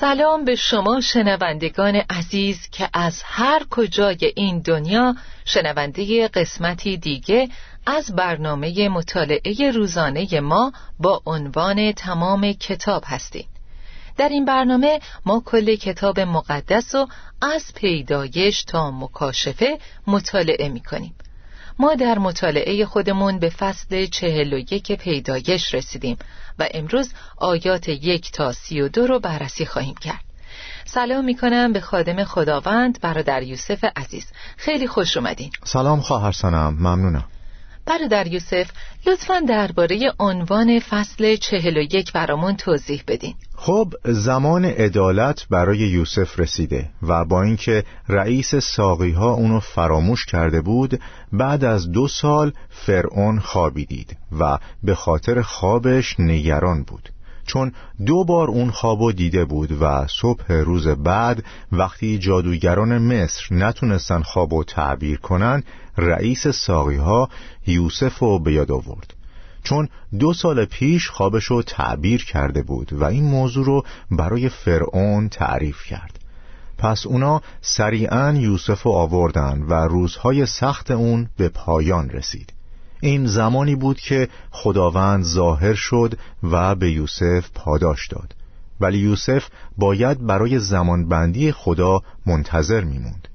سلام به شما شنوندگان عزیز که از هر کجای این دنیا شنونده قسمتی دیگه از برنامه مطالعه روزانه ما با عنوان تمام کتاب هستیم در این برنامه ما کل کتاب مقدس و از پیدایش تا مکاشفه مطالعه می کنیم ما در مطالعه خودمون به فصل چهل و یک پیدایش رسیدیم و امروز آیات یک تا سی و دو رو بررسی خواهیم کرد. سلام می کنم به خادم خداوند برادر یوسف عزیز. خیلی خوش اومدین. سلام خواهر سنم. ممنونم. برادر یوسف لطفا درباره عنوان فصل چهل و یک برامون توضیح بدین. خب زمان عدالت برای یوسف رسیده و با اینکه رئیس ساقی ها اونو فراموش کرده بود بعد از دو سال فرعون خوابی و به خاطر خوابش نگران بود. چون دو بار اون خوابو دیده بود و صبح روز بعد وقتی جادوگران مصر نتونستن خوابو تعبیر کنن رئیس ساقی ها یوسف رو به یاد آورد. چون دو سال پیش خوابشو تعبیر کرده بود و این موضوع رو برای فرعون تعریف کرد. پس اونا سریعا یوسف آوردن و روزهای سخت اون به پایان رسید. این زمانی بود که خداوند ظاهر شد و به یوسف پاداش داد. ولی یوسف باید برای زمانبندی خدا منتظر میموند.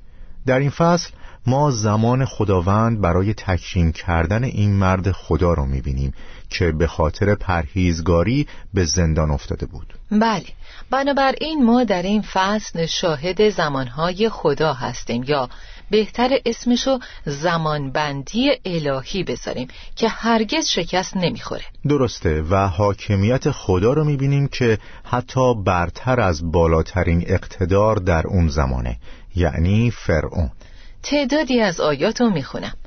در این فصل ما زمان خداوند برای تکریم کردن این مرد خدا را می‌بینیم که به خاطر پرهیزگاری به زندان افتاده بود. بله. بنابراین ما در این فصل شاهد زمانهای خدا هستیم یا بهتر اسمشو زمانبندی الهی بذاریم که هرگز شکست نمی‌خوره. درسته و حاکمیت خدا رو می‌بینیم که حتی برتر از بالاترین اقتدار در اون زمانه یعنی فرعون. تعدادی از آیات رو می‌خونم.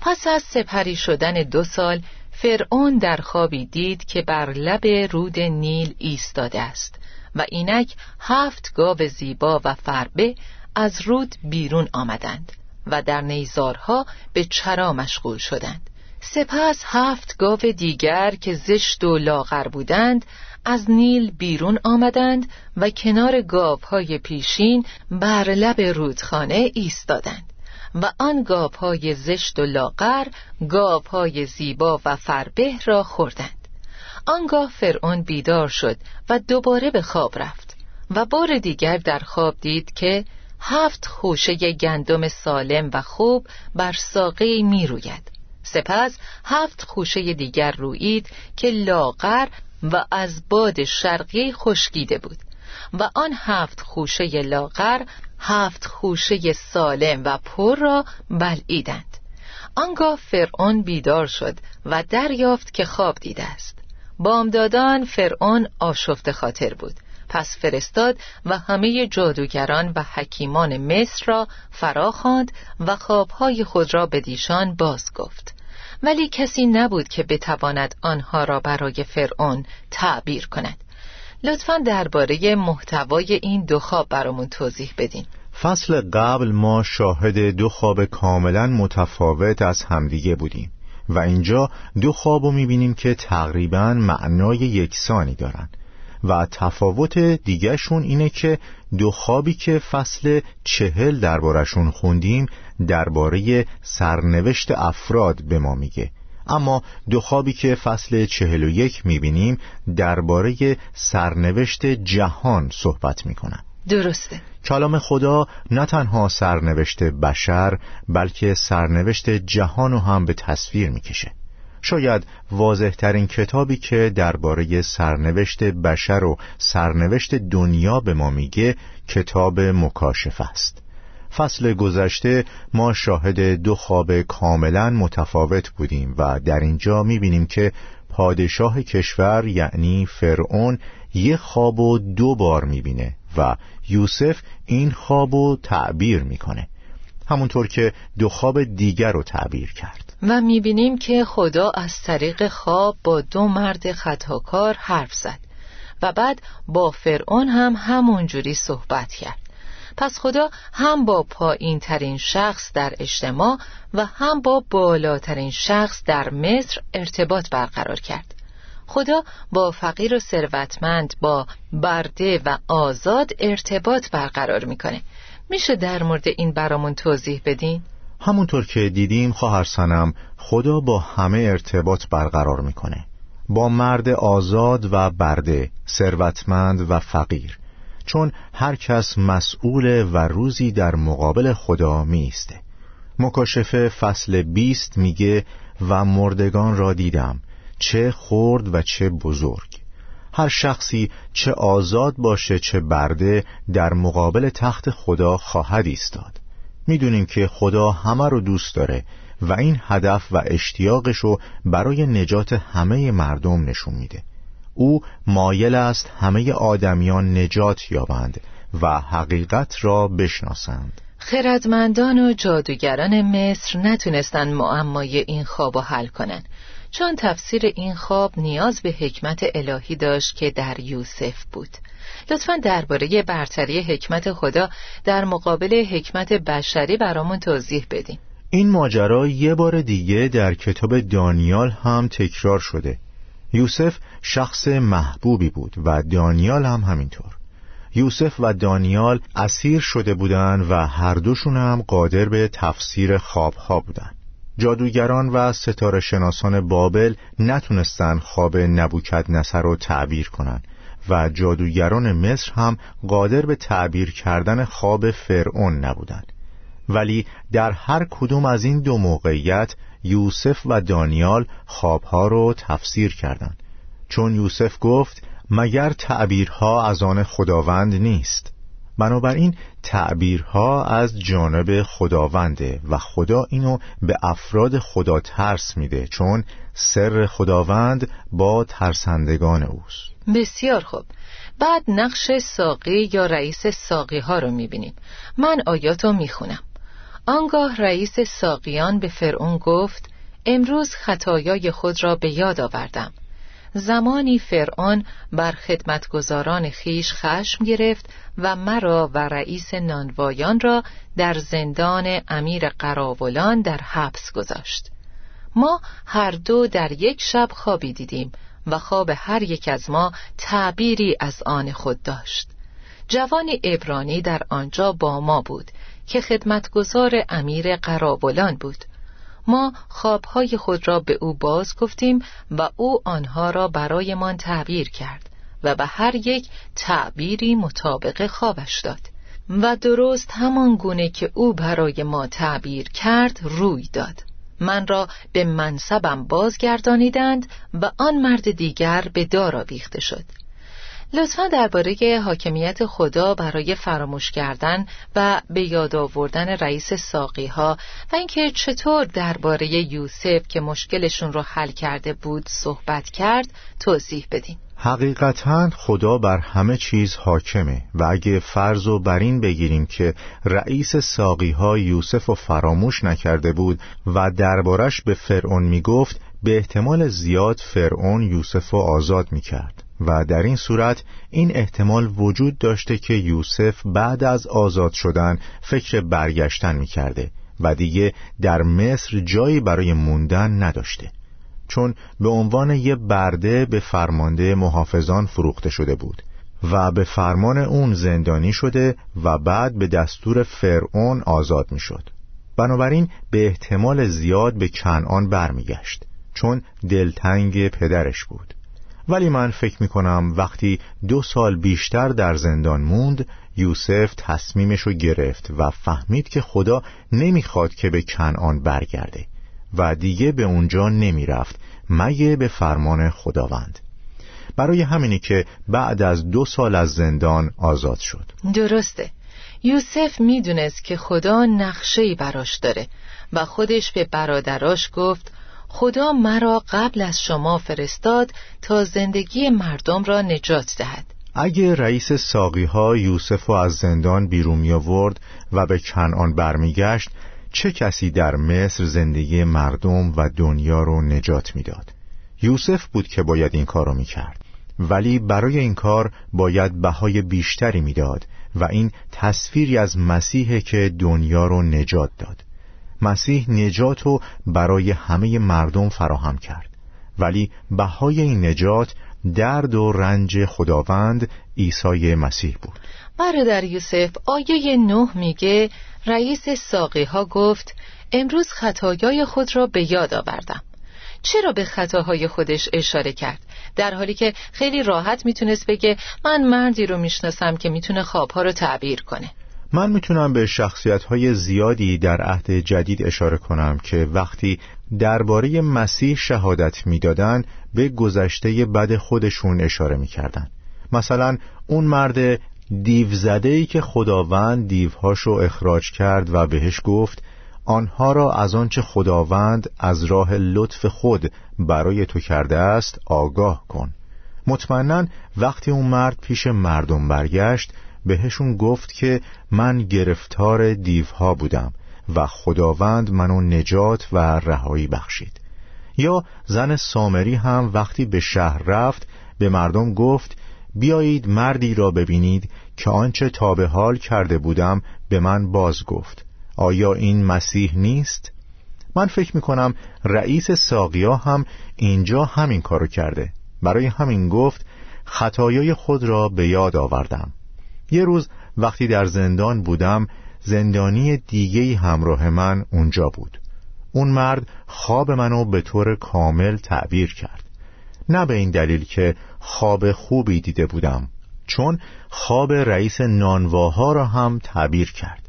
پس از سپری شدن دو سال فرعون در خوابی دید که بر لب رود نیل ایستاده است و اینک هفت گاو زیبا و فربه از رود بیرون آمدند و در نیزارها به چرا مشغول شدند. سپس هفت گاو دیگر که زشت و لاغر بودند از نیل بیرون آمدند و کنار گاوهای پیشین بر لب رودخانه ایستادند. و آن گاوهای زشت و لاغر گاوهای زیبا و فربه را خوردند. آنگاه فرعون بیدار شد و دوباره به خواب رفت و بار دیگر در خواب دید که هفت خوشه گندم سالم و خوب بر ساقه می روید سپس هفت خوشه دیگر روید که لاغر و از باد شرقی خشکیده بود. و آن هفت خوشه لاغر هفت خوشه سالم و پر را بلعیدند. آنگاه فرعون بیدار شد و دریافت که خواب دیده است. بامدادان فرعون آشفت خاطر بود. پس فرستاد و همه جادوگران و حکیمان مصر را فرا خواند و خوابهای خود را به دیشان باز گفت. ولی کسی نبود که بتواند آنها را برای فرعون تعبیر کند. لطفا درباره محتوای این دو خواب برامون توضیح بدین. فصل قبل ما شاهد دو خواب کاملا متفاوت از همدیگه بودیم و اینجا دو خواب رو می‌بینیم که تقریبا معنای یکسانی دارن. و تفاوت دیگهشون اینه که دو خوابی که فصل چهل دربارشون خوندیم درباره سرنوشت افراد به ما میگه. اما دو خوابی که فصل چهل و یک می‌بینیم درباره سرنوشت جهان صحبت می‌کنن. درسته. کلام خدا نه تنها سرنوشت بشر بلکه سرنوشت جهان هم به تصویر می‌کشه. شاید واضح ترین کتابی که درباره سرنوشت بشر و سرنوشت دنیا به ما میگه کتاب مکاشف است. فصل گذشته ما شاهد دو خواب کاملا متفاوت بودیم و در اینجا می‌بینیم که پادشاه کشور یعنی فرعون یک خواب و دو بار می‌بینه و یوسف این خواب و تعبیر می‌کنه. همونطور که دو خواب دیگر رو تعبیر کرد. و می‌بینیم که خدا از طریق خواب با دو مرد خطاکار حرف زد و بعد با فرعون هم همونجوری صحبت کرد. پس خدا هم با پایین ترین شخص در اجتماع و هم با بالاترین شخص در مصر ارتباط برقرار کرد. خدا با فقیر و ثروتمند با برده و آزاد ارتباط برقرار می‌کنه. میشه در مورد این برامون توضیح بدین؟ همونطور که دیدیم خواهر سنم خدا با همه ارتباط برقرار می‌کنه. با مرد آزاد و برده ثروتمند و فقیر. چون هر کس مسئول و روزی در مقابل خدا میسته مکاشفه فصل بیست میگه و مردگان را دیدم چه خرد و چه بزرگ. هر شخصی چه آزاد باشه چه برده در مقابل تخت خدا خواهد ایستاد. می‌دونیم که خدا همه رو دوست داره و این هدف و اشتیاقش رو برای نجات همه مردم نشون میده. او مایل است همه آدمیان نجات یابند و حقیقت را بشناسند. خردمندان و جادوگران مصر نتونستن معمای این خواب و حل کنند چون تفسیر این خواب نیاز به حکمت الهی داشت که در یوسف بود. لطفا درباره برتری حکمت خدا در مقابل حکمت بشری برامون توضیح بدیم این ماجرا یه بار دیگه در کتاب دانیال هم تکرار شده. یوسف شخص محبوبی بود و دانیال هم همینطور. یوسف و دانیال اسیر شده بودند و هر دوشون هم قادر به تفسیر خوابها بودند. جادوگران و ستاره شناسان بابل نتونستن خواب نبوکد نصر رو تعبیر کنند و جادوگران مصر هم قادر به تعبیر کردن خواب فرعون نبودند. ولی در هر کدوم از این دو موقعیت یوسف و دانیال خوابها رو تفسیر کردند. چون یوسف گفت مگر تعبیرها از آن خداوند نیست؟ بنابراین تعبیرها از جانب خداونده و خدا اینو به افراد خدا ترس میده چون سر خداوند با ترسندگان اوست. بسیار خوب. بعد نقش ساقی یا رئیس ساقی ها رو می‌بینیم. من آیاتو می‌خونم. آنگاه رئیس ساقیان به فرعون گفت امروز خطایای خود را به یاد آوردم. زمانی فرعون بر خدمتگزاران خیش خشم گرفت و مرا و رئیس نانوایان را در زندان امیر قراولان در حبس گذاشت. ما هر دو در یک شب خوابی دیدیم. و خواب هر یک از ما تعبیری از آن خود داشت. جوانی ابرانی در آنجا با ما بود که خدمتگزار امیر قرابلان بود. ما خوابهای خود را به او باز گفتیم و او آنها را برایمان تعبیر کرد و به هر یک تعبیری مطابق خوابش داد و درست همان گونه که او برای ما تعبیر کرد روی داد. من را به منصبم بازگردانیدند و آن مرد دیگر به دار بیخته شد. لطفا درباره حاکمیت خدا برای فراموش کردن و به یاد آوردن رئیس ساقی ها و اینکه چطور درباره یوسف که مشکلشون رو حل کرده بود صحبت کرد توضیح بدین. حقیقتا خدا بر همه چیز حاکمه و اگه فرض و بر این بگیریم که رئیس ساقی ها یوسف رو فراموش نکرده بود و دربارش به فرعون می‌گفت به احتمال زیاد فرعون یوسف رو آزاد می‌کرد. و در این صورت این احتمال وجود داشته که یوسف بعد از آزاد شدن فکر برگشتن می‌کرده و دیگه در مصر جایی برای موندن نداشته. چون به عنوان یه برده به فرمانده محافظان فروخته شده بود و به فرمان اون زندانی شده و بعد به دستور فرعون آزاد می‌شد. بنابراین به احتمال زیاد به کنعان برمیگشت چون دلتنگ پدرش بود ولی من فکر می کنم وقتی دو سال بیشتر در زندان موند یوسف تصمیمش رو گرفت و فهمید که خدا نمی‌خواد که به کنعان برگرده و دیگه به اونجا نمی رفت مگه به فرمان خداوند. برای همینی که بعد از دو سال از زندان آزاد شد. درسته. یوسف می‌دونست که خدا نقشه‌ای براش داره و خودش به برادراش گفت خدا مرا قبل از شما فرستاد تا زندگی مردم را نجات دهد. اگه رئیس ساقی ها یوسف رو از زندان بیرون می آورد و به کنعان برمیگشت چه کسی در مصر زندگی مردم و دنیا رو نجات می‌داد؟ یوسف بود که باید این کار رو می کرد ولی برای این کار باید بهای بیشتری می‌داد و این تصویری از مسیح که دنیا رو نجات داد. مسیح نجات رو برای همه مردم فراهم کرد. ولی بهای این نجات درد و رنج خداوند عیسی مسیح بود. برادر یوسف آیه نه میگه رئیس ساقی ها گفت امروز خطایای خود را به یاد آوردم. چرا به خطاهای خودش اشاره کرد؟ در حالی که خیلی راحت می‌تونست بگه من مردی رو می‌شناسم که می‌تونه خوابها رو تعبیر کنه. من می‌تونم به شخصیت های زیادی در عهد جدید اشاره کنم که وقتی درباره مسیح شهادت می‌دادن به گذشته بد خودشون اشاره می‌کردن مثلا اون مرد دیو ای که خداوند دیوهاشو اخراج کرد و بهش گفت آنها را از آنچه خداوند از راه لطف خود برای تو کرده است آگاه کن. مطمئنا وقتی اون مرد پیش مردم برگشت بهشون گفت که من گرفتار دیوها بودم و خداوند منو نجات و رهایی بخشید. یا زن سامری هم وقتی به شهر رفت به مردم گفت بیایید مردی را ببینید که آنچه تا به حال کرده بودم به من باز گفت. آیا این مسیح نیست؟ من فکر می کنم رئیس ساقیا هم اینجا همین کارو کرده. برای همین گفت خطایای خود را به یاد آوردم. یه روز وقتی در زندان بودم زندانی دیگه همراه من اونجا بود. اون مرد خواب منو به طور کامل تعبیر کرد. نه به این دلیل که خواب خوبی دیده بودم چون خواب رئیس نانواها را هم تعبیر کرد.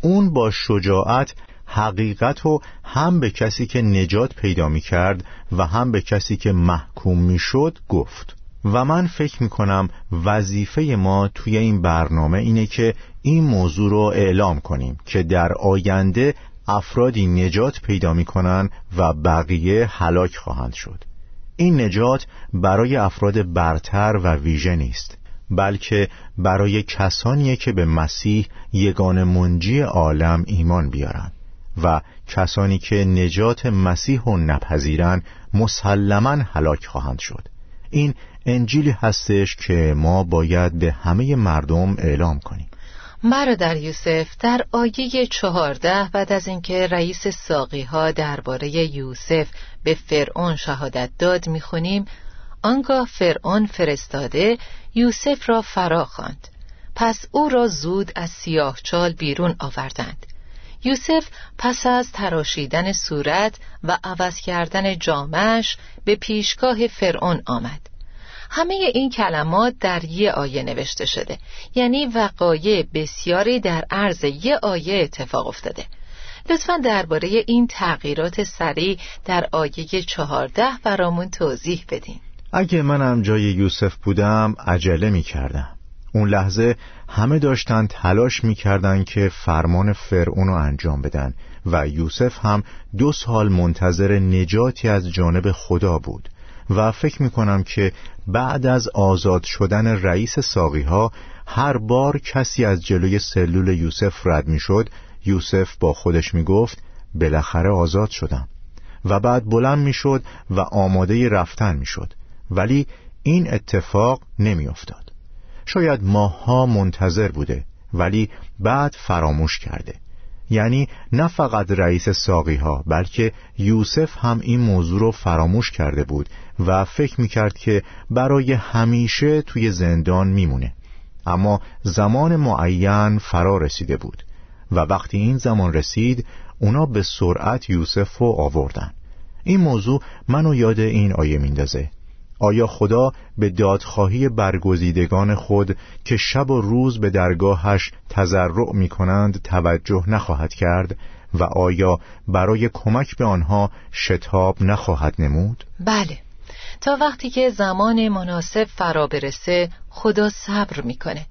اون با شجاعت حقیقت و هم به کسی که نجات پیدا می کرد و هم به کسی که محکوم می شد گفت. و من فکر می کنم وظیفه ما توی این برنامه اینه که این موضوع رو اعلام کنیم که در آینده افرادی نجات پیدا می کنن و بقیه هلاک خواهند شد. این نجات برای افراد برتر و ویژه نیست بلکه برای کسانیه که به مسیح یگان منجی عالم ایمان بیارن و کسانی که نجات مسیح و نپذیرن مسلما هلاک خواهند شد. این انجیلی هستش که ما باید به همه مردم اعلام کنیم. برادر یوسف در آیه چهارده بعد از اینکه رئیس ساقی ها درباره یوسف به فرعون شهادت داد می‌خونیم. آنگاه فرعون فرستاده یوسف را فرا خواند. پس او را زود از چال بیرون آوردند. یوسف پس از تراشیدن صورت و عوض کردن جامش به پیشگاه فرعون آمد. همه این کلمات در یه آیه نوشته شده. یعنی وقایع بسیاری در عرض یه آیه اتفاق افتاده. لطفا درباره این تغییرات سریع در آیه چهارده برامون توضیح بدین. اگه منم جای یوسف بودم عجله می کردم اون لحظه همه داشتن تلاش می کردن که فرمان فرعون رو انجام بدن و یوسف هم دو سال منتظر نجاتی از جانب خدا بود و فکر می کنم که بعد از آزاد شدن رئیس ساقی ها هر بار کسی از جلوی سلول یوسف رد می شد یوسف با خودش می گفت بالاخره آزاد شدم. و بعد بلند می شد و آماده رفتن می شد ولی این اتفاق نمی افتاد. شاید ماها منتظر بوده ولی بعد فراموش کرده. یعنی نه فقط رئیس ساقی ها بلکه یوسف هم این موضوع رو فراموش کرده بود و فکر می‌کرد که برای همیشه توی زندان میمونه. اما زمان معین فرا رسیده بود. و وقتی این زمان رسید اونا به سرعت یوسف رو آوردن. این موضوع منو یاد این آیه میندازه. آیا خدا به دادخواهی برگزیدگان خود که شب و روز به درگاهش تضرع می کنند توجه نخواهد کرد و آیا برای کمک به آنها شتاب نخواهد نمود؟ بله. تا وقتی که زمان مناسب فرا برسه خدا صبر می‌کنه.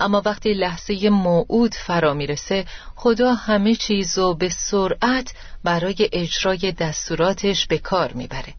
اما وقتی لحظه موعود فرا می‌رسه خدا همه چیزو به سرعت برای اجرای دستوراتش به کار می‌بره.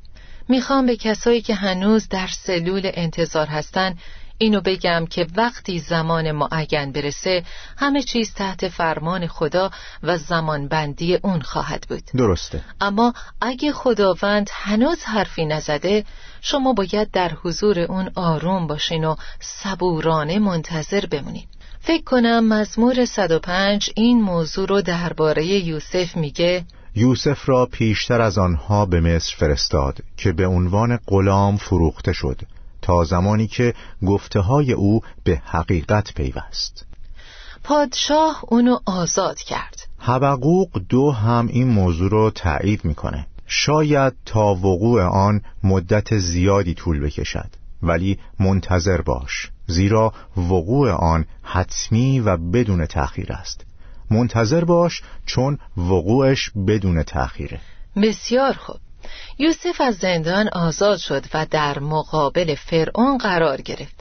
می‌خوام به کسایی که هنوز در سلول انتظار هستن اینو بگم که وقتی زمان معین برسه همه چیز تحت فرمان خدا و زمان بندی اون خواهد بود. درسته. اما اگه خداوند هنوز حرفی نزده شما باید در حضور اون آروم باشین و صبورانه منتظر بمونین. فکر کنم مزمور 105 این موضوع رو درباره یوسف میگه. یوسف را پیشتر از آنها به مصر فرستاد که به عنوان غلام فروخته شد تا زمانی که گفته های او به حقیقت پیوست. پادشاه اونو آزاد کرد. حبقوق دو هم این موضوع رو تایید می‌کنه. شاید تا وقوع آن مدت زیادی طول بکشد ولی منتظر باش زیرا وقوع آن حتمی و بدون تأخیر است. منتظر باش چون وقوعش بدون تأخیره. بسیار خوب. یوسف از زندان آزاد شد و در مقابل فرعون قرار گرفت.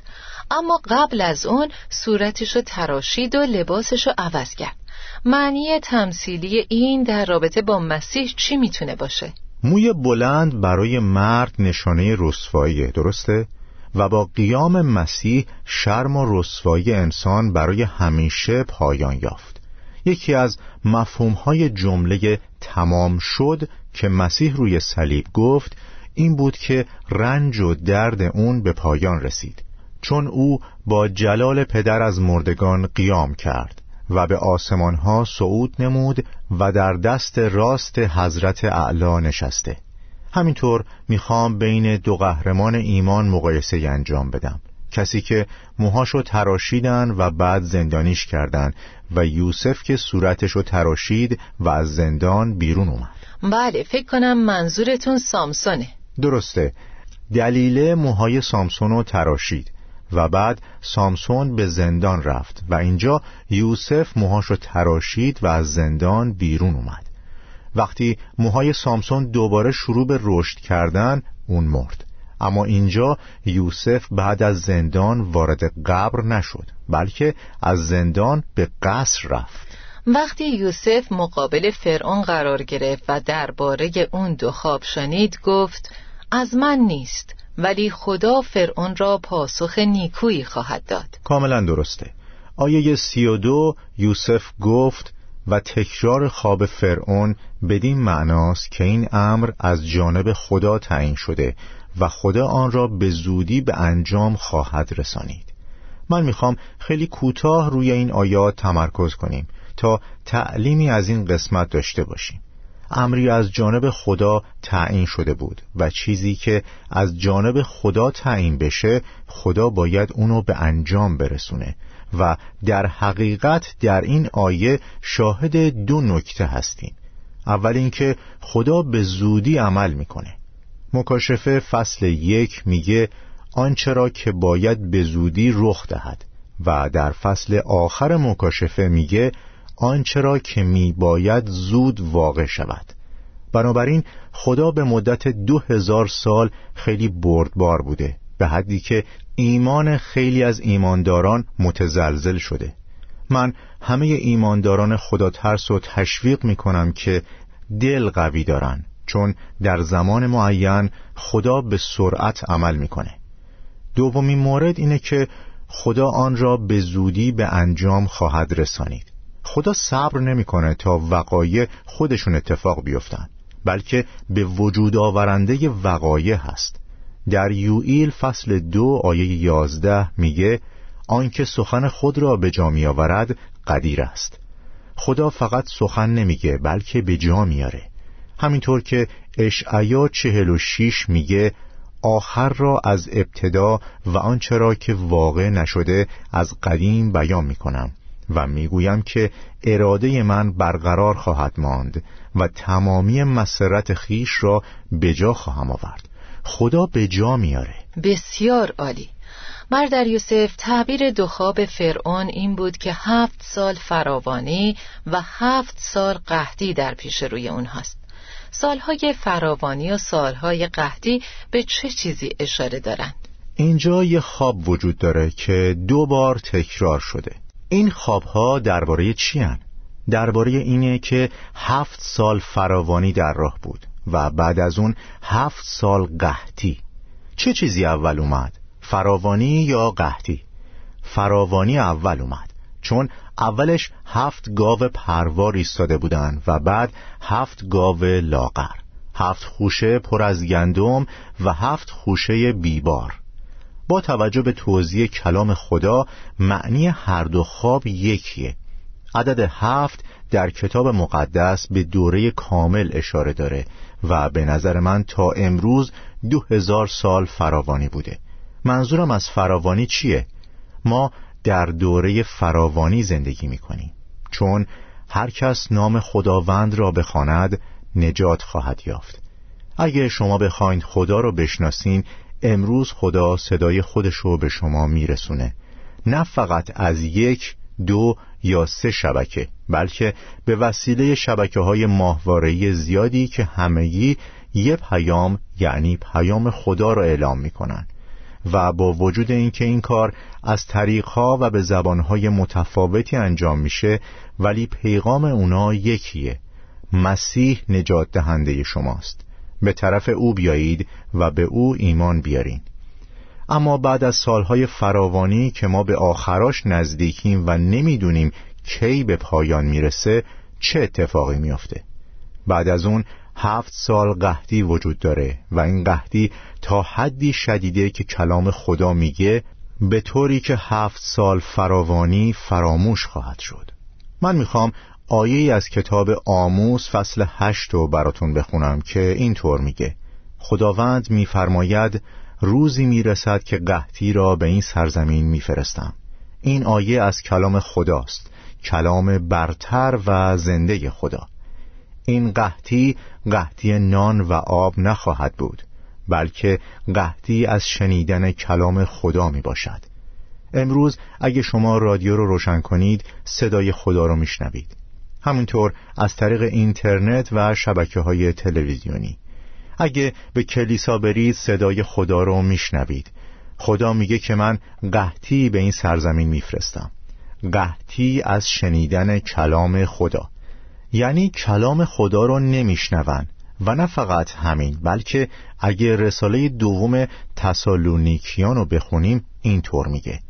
اما قبل از اون صورتشو تراشید و لباسشو عوض کرد معنی تمثیلی این در رابطه با مسیح چی می‌تونه باشه؟ موی بلند برای مرد نشانه رسوایی درسته؟ و با قیام مسیح شرم و رسوایی انسان برای همیشه پایان یافت یکی از مفهومهای جمله تمام شد که مسیح روی صلیب گفت این بود که رنج و درد اون به پایان رسید چون او با جلال پدر از مردگان قیام کرد و به آسمان ها صعود نمود و در دست راست حضرت اعلا نشسته. همینطور می‌خوام بین دو قهرمان ایمان مقایسه انجام بدم. کسی که موهاشو تراشیدن و بعد زندانیش کردن و یوسف که صورتشو تراشید و از زندان بیرون اومد. بله فکر کنم منظورتون سامسونه. درسته. دلیل موهای سامسونو تراشید. و بعد سامسون به زندان رفت و اینجا یوسف موهاشو تراشید و از زندان بیرون اومد. وقتی موهای سامسون دوباره شروع به رشد کردن اون مرد. اما اینجا یوسف بعد از زندان وارد قبر نشد بلکه از زندان به قصر رفت. وقتی یوسف مقابل فرعون قرار گرفت و درباره اون دو خواب شنید گفت از من نیست. ولی خدا فرعون را پاسخ نیکویی خواهد داد. کاملا درسته. آیه سی و دو یوسف گفت و تکرار خواب فرعون بدین معناست که این امر از جانب خدا تعیین شده و خدا آن را به زودی به انجام خواهد رسانید. من می‌خوام خیلی کوتاه روی این آیات تمرکز کنیم تا تعلیمی از این قسمت داشته باشیم. امری از جانب خدا تعیین شده بود و چیزی که از جانب خدا تعیین بشه خدا باید اونو به انجام برسونه و در حقیقت در این آیه شاهد دو نکته هستیم. اول اینکه خدا به زودی عمل می‌کنه. مکاشفه فصل یک میگه آنچه را که باید به زودی رخ دهد. و در فصل آخر مکاشفه میگه آنچه را که می باید زود واقع شود. بنابراین خدا به مدت دو هزار سال خیلی بردبار بوده به حدی که ایمان خیلی از ایمانداران متزلزل شده. من همه ایمانداران خدا ترس و تشویق می کنم که دل قوی دارن چون در زمان معین خدا به سرعت عمل می‌کنه. دومین مورد اینه که خدا آن را به زودی به انجام خواهد رسانید. خدا صبر نمی‌کنه تا وقایع خودشون اتفاق بیفتن بلکه به وجود آورنده وقایع هست. در یوئیل فصل دو آیه یازده میگه آنکه سخن خود را به جا میآورد قدیر است. خدا فقط سخن نمیگه بلکه به جا میاره همینطور که اشعیا چهل و شیش میگه آخر را از ابتدا و آنچه را که واقع نشده از قدیم بیان می‌کنم. و می‌گویم که اراده من برقرار خواهد ماند و تمامی مسرت خیش را به جا خواهم آورد. خدا به جا میاره بسیار عالی. بردر یوسف تعبیر دو خواب فرعون این بود که هفت سال فراوانی و هفت سال قحطی در پیش روی اونهاست سالهای فراوانی و سالهای قحطی به چه چیزی اشاره دارند؟ اینجا یه خواب وجود داره که دو بار تکرار شده. این خوابها درباره چی هن؟ درباره اینه که هفت سال فراوانی در راه بود و بعد از اون هفت سال قحطی چه چیزی اول اومد؟ فراوانی یا قحطی؟ فراوانی اول اومد چون اولش هفت گاو پروار ایستاده بودن و بعد هفت گاو لاغر هفت خوشه پر از گندم و هفت خوشه بیبار با توجه به توضیح کلام خدا معنی هر دو خواب یکیه. عدد هفت در کتاب مقدس به دوره کامل اشاره داره و به نظر من تا امروز دو هزار سال فراوانی بوده. منظورم از فراوانی چیه؟ ما در دوره فراوانی زندگی می‌کنیم. چون هر کس نام خداوند را بخواند نجات خواهد یافت. اگه شما بخواید خدا رو بشناسین امروز خدا صدای خودش رو به شما میرسونه. نه فقط از یک دو یا سه شبکه بلکه به وسیله شبکه های زیادی که همگی یه پیام یعنی پیام خدا را اعلام می‌کنن. و با وجود اینکه این کار از طریقها و به زبانهای متفاوتی انجام میشه ولی پیغام اونا یکیه. مسیح نجات دهنده شماست. به طرف او بیایید و به او ایمان بیارین. اما بعد از سالهای فراوانی که ما به آخراش نزدیکیم و نمی‌دونیم کی به پایان می‌رسه چه اتفاقی میافته؟ بعد از اون هفت سال قحطی وجود داره و این قحطی تا حدی شدیده که کلام خدا میگه به طوری که هفت سال فراوانی فراموش خواهد شد. من می‌خوام آیه از کتاب آموز فصل هشت رو براتون بخونم که اینطور میگه. خداوند میفرماید روزی می‌رسد که قحطی را به این سرزمین میفرستم. این آیه از کلام خداست کلام برتر و زنده خدا. این قحطی قحطی نان و آب نخواهد بود بلکه قحطی از شنیدن کلام خدا می باشد امروز اگه شما رادیو رو روشن کنید صدای خدا رو میشنوید. همونطور از طریق اینترنت و شبکه های تلویزیونی. اگه به کلیسا برید صدای خدا رو میشنوید. خدا میگه که من قحطی به این سرزمین میفرستم. قحطی از شنیدن کلام خدا. یعنی کلام خدا رو نمیشنون. و نه فقط همین بلکه اگه رساله دوم تسالونیکیان رو بخونیم اینطور میگه.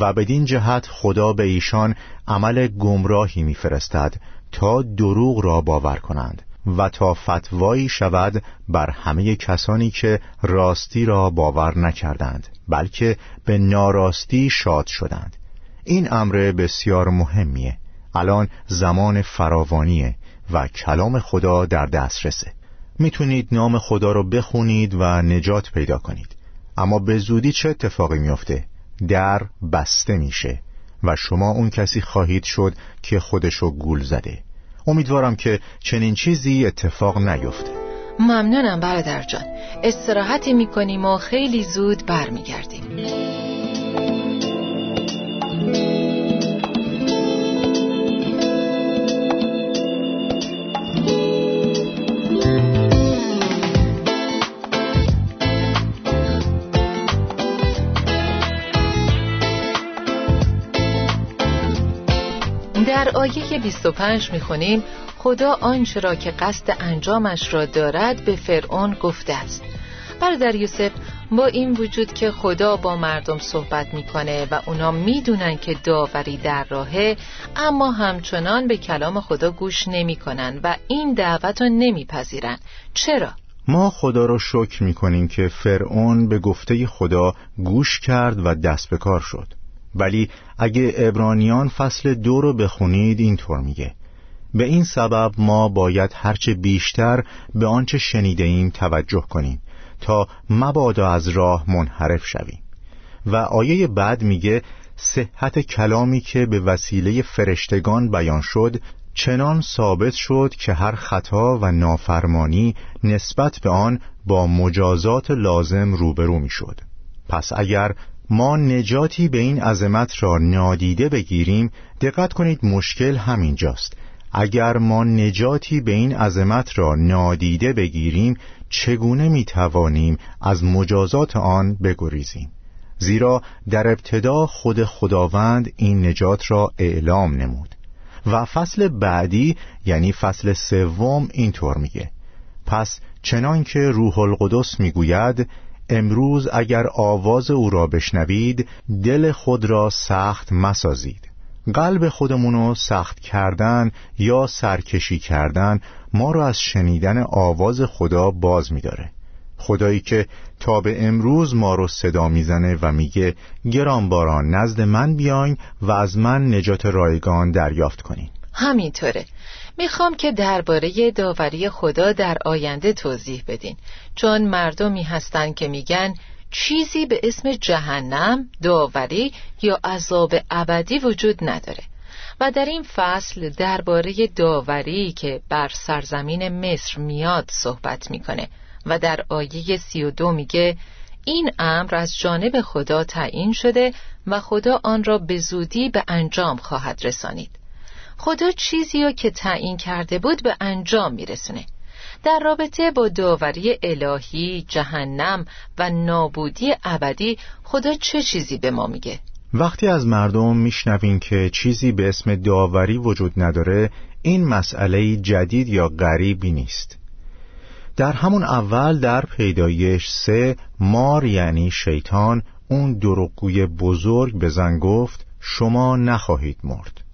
و بدین جهت خدا به ایشان عمل گمراهی میفرستد تا دروغ را باور کنند و تا فتوایی شود بر همه کسانی که راستی را باور نکردند بلکه به ناراستی شاد شدند. این امر بسیار مهمیه. الان زمان فراوانیه و کلام خدا در دسترسه. می‌تونید نام خدا رو بخونید و نجات پیدا کنید. اما به زودی چه اتفاقی میافته؟ در بسته میشه و شما اون کسی خواهید شد که خودشو گول زده. امیدوارم که چنین چیزی اتفاق نیفته. ممنونم برادر جان. استراحتی می‌کنیم و خیلی زود برمیگردیم. در آیه 25 می‌خونیم خدا آنچه را که قصد انجامش را دارد به فرعون گفته است. برادر یوسف با این وجود که خدا با مردم صحبت می‌کنه و اونا می‌دونن که داوری در راهه اما همچنان به کلام خدا گوش نمی‌کنن و این دعوت رو نمیپذیرن. چرا؟ ما خدا را شکر می‌کنیم که فرعون به گفته خدا گوش کرد و دست به کار شد. ولی اگه ابرانیان فصل دو رو بخونید اینطور میگه به این سبب ما باید هرچه بیشتر به آنچه شنیده ایم توجه کنیم تا مبادا از راه منحرف شویم و آیه بعد میگه صحت کلامی که به وسیله فرشتگان بیان شد چنان ثابت شد که هر خطا و نافرمانی نسبت به آن با مجازات لازم روبرو می شد. پس اگر ما نجاتی به این عظمت را نادیده بگیریم دقت کنید مشکل همینجاست. اگر ما نجاتی به این عظمت را نادیده بگیریم چگونه می توانیم از مجازات آن بگریزیم؟ زیرا در ابتدا خود خداوند این نجات را اعلام نمود و فصل بعدی یعنی فصل سوم اینطور میگه. پس چنان که روح القدس می‌گوید امروز اگر آواز او را بشنوید دل خود را سخت مسازید. قلب خودمونو سخت کردن یا سرکشی کردن ما را از شنیدن آواز خدا باز میداره. خدایی که تا به امروز ما رو صدا می‌زنه و میگه گرانباران نزد من بیاین و از من نجات رایگان دریافت کنین. همینطوره. می‌خوام که درباره داوری خدا در آینده توضیح بدین. چون مردمی هستن که میگن چیزی به اسم جهنم، داوری یا عذاب ابدی وجود نداره. و در این فصل درباره داوری که بر سرزمین مصر میاد صحبت می‌کنه و در آیه سی و دو میگه این امر از جانب خدا تعیین شده و خدا آن را به زودی به انجام خواهد رسانید. خدا چیزی رو که تعیین کرده بود به انجام میرسونه. در رابطه با داوری الهی، جهنم و نابودی ابدی خدا چه چیزی به ما میگه؟ وقتی از مردم میشنوین که چیزی به اسم داوری وجود نداره این مسئله جدید یا غریبی نیست. در همون اول در پیدایش سه مار یعنی شیطان اون دروغگوی بزرگ به زن گفت شما نخواهید مرد.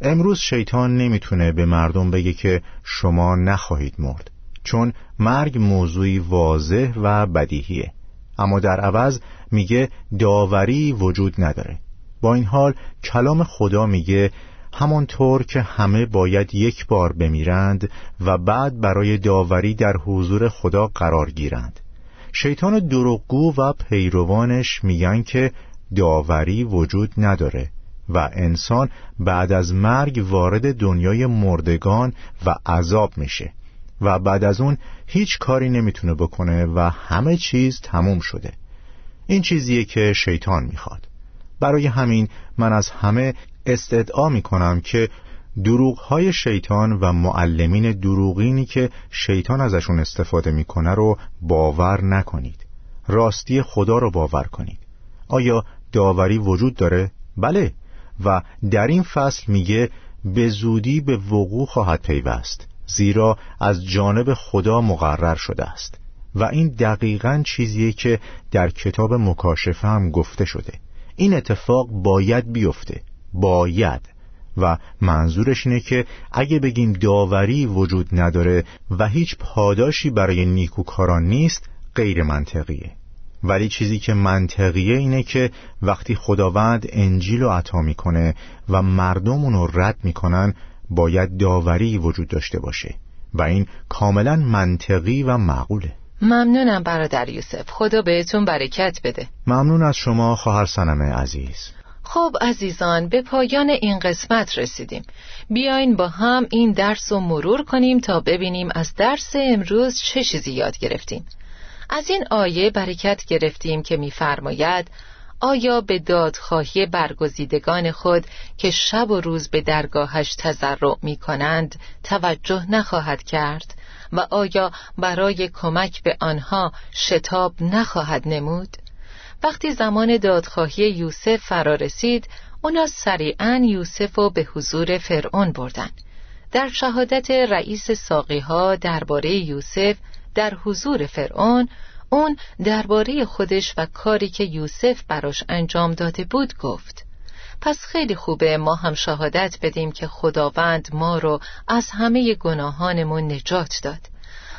امروز شیطان نمی‌تونه به مردم بگه که شما نخواهید مرد چون مرگ موضوعی واضح و بدیهیه. اما در عوض میگه داوری وجود نداره. با این حال کلام خدا میگه همانطور که همه باید یک بار بمیرند و بعد برای داوری در حضور خدا قرار گیرند. شیطان دروغگو و پیروانش میگن که داوری وجود نداره. و انسان بعد از مرگ وارد دنیای مردگان و عذاب میشه و بعد از اون هیچ کاری نمی‌تونه بکنه و همه چیز تموم شده. این چیزیه که شیطان می‌خواد. برای همین من از همه استدعا می‌کنم که دروغ های شیطان و معلمین دروغینی که شیطان ازشون استفاده می‌کنه رو باور نکنید. راستی خدا رو باور کنید. آیا داوری وجود داره؟ بله و در این فصل میگه به زودی به وقوع خواهد پیوست زیرا از جانب خدا مقرر شده است. و این دقیقا چیزیه که در کتاب مکاشفه هم گفته شده. این اتفاق باید بیفته باید. و منظورش اینه که اگه بگیم داوری وجود نداره و هیچ پاداشی برای نیکوکاران نیست غیر منطقیه. ولی چیزی که منطقیه اینه که وقتی خداوند انجیل رو عطا می‌کنه و مردم اونو رد می‌کنن باید داوری وجود داشته باشه و این کاملا منطقی و معقوله. ممنونم برادر یوسف. خدا بهتون برکت بده. ممنون از شما خواهر سنمه عزیز. خب عزیزان به پایان این قسمت رسیدیم. بیاین با هم این درس رو مرور کنیم تا ببینیم از درس امروز چه چیزی یاد گرفتیم از این آیه برکت گرفتیم که می‌فرماید آیا به دادخواهی برگزیدگان خود که شب و روز به درگاهش تضرع می کنند توجه نخواهد کرد و آیا برای کمک به آنها شتاب نخواهد نمود؟ وقتی زمان دادخواهی یوسف فرا رسید اونا سریعا یوسف رو به حضور فرعون بردن در شهادت رئیس ساقی درباره یوسف در حضور فرعون اون درباره خودش و کاری که یوسف براش انجام داده بود گفت پس خیلی خوبه ما هم شهادت بدیم که خداوند ما رو از همه گناهانمون نجات داد.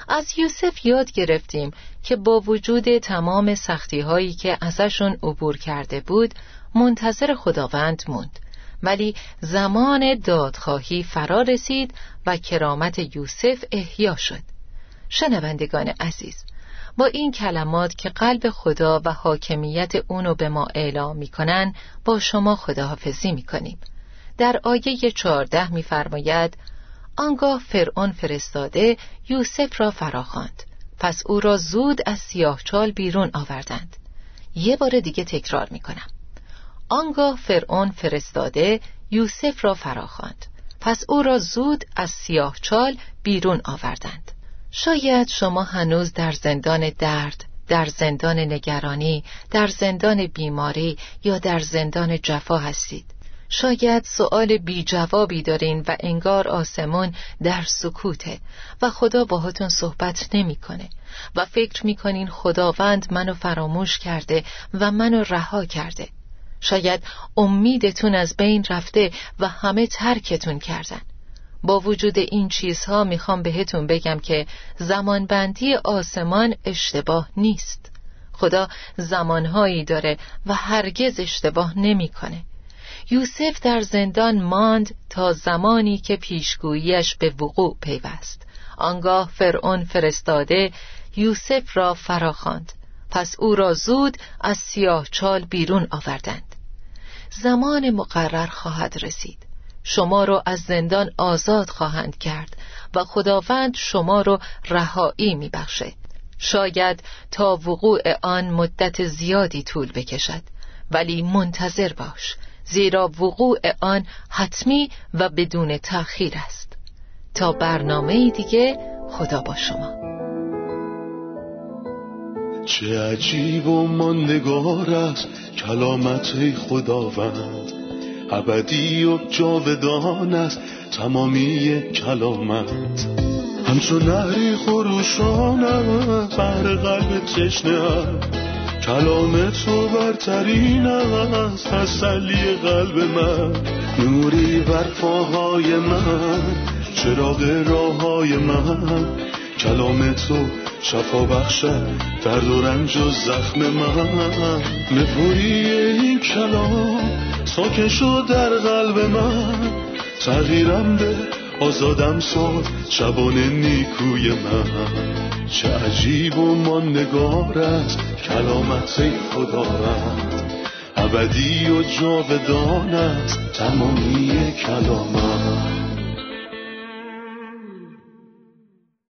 از یوسف یاد گرفتیم که با وجود تمام سختی هایی که ازشون عبور کرده بود منتظر خداوند موند. ولی زمان دادخواهی فرا رسید و کرامت یوسف احیا شد. شنوندگان عزیز با این کلمات که قلب خدا و حاکمیت اونو به ما اعلام می‌کنن با شما خداحافظی می‌کنیم. در آیه چهارده میفرماید آنگاه فرعون فرستاده یوسف را فراخواند. پس او را زود از سیاهچال بیرون آوردند. یه بار دیگه تکرار می کنم آنگاه فرعون فرستاده یوسف را فراخواند. پس او را زود از سیاهچال بیرون آوردند. شاید شما هنوز در زندان درد در زندان نگرانی در زندان بیماری یا در زندان جفا هستید. شاید سؤال بی جوابی دارین و انگار آسمون در سکوته و خدا باهاتون صحبت نمی‌کنه و فکر می‌کنین خداوند منو فراموش کرده و منو رها کرده. شاید امیدتون از بین رفته و همه ترکتون کردن. با وجود این چیزها می‌خوام بهتون بگم که زمانبندی آسمان اشتباه نیست. خدا زمانهایی داره و هرگز اشتباه نمی‌کنه. یوسف در زندان ماند تا زمانی که پیشگوییش به وقوع پیوست. آنگاه فرعون فرستاده یوسف را فراخواند. پس او را زود از سیاه چال بیرون آوردند. زمان مقرر خواهد رسید. شما را از زندان آزاد خواهند کرد و خداوند شما را رهایی میبخشه شاید تا وقوع آن مدت زیادی طول بکشد ولی منتظر باش زیرا وقوع آن حتمی و بدون تأخیر است. تا برنامه دیگه خدا با شما. چه عجیب و ماندگار است کلامت خداوند. ابدی و جاودان است تمامی کلامت. همچون نهری خروشانه بر قلب تشنه کلام تو برترین است تسلی قلب من. نوری بر پاهای من چراغ راه های من. کلام تو شفا بخشد درد و رنج و زخم من. نپوری این کلام ساکن شد در قلب من. تغییرم به آزادم ساد شبان نیکوی من. چه عجیب و ماندگار است کلامت خدا رد ابدی و جاودان است تمامی کلامت.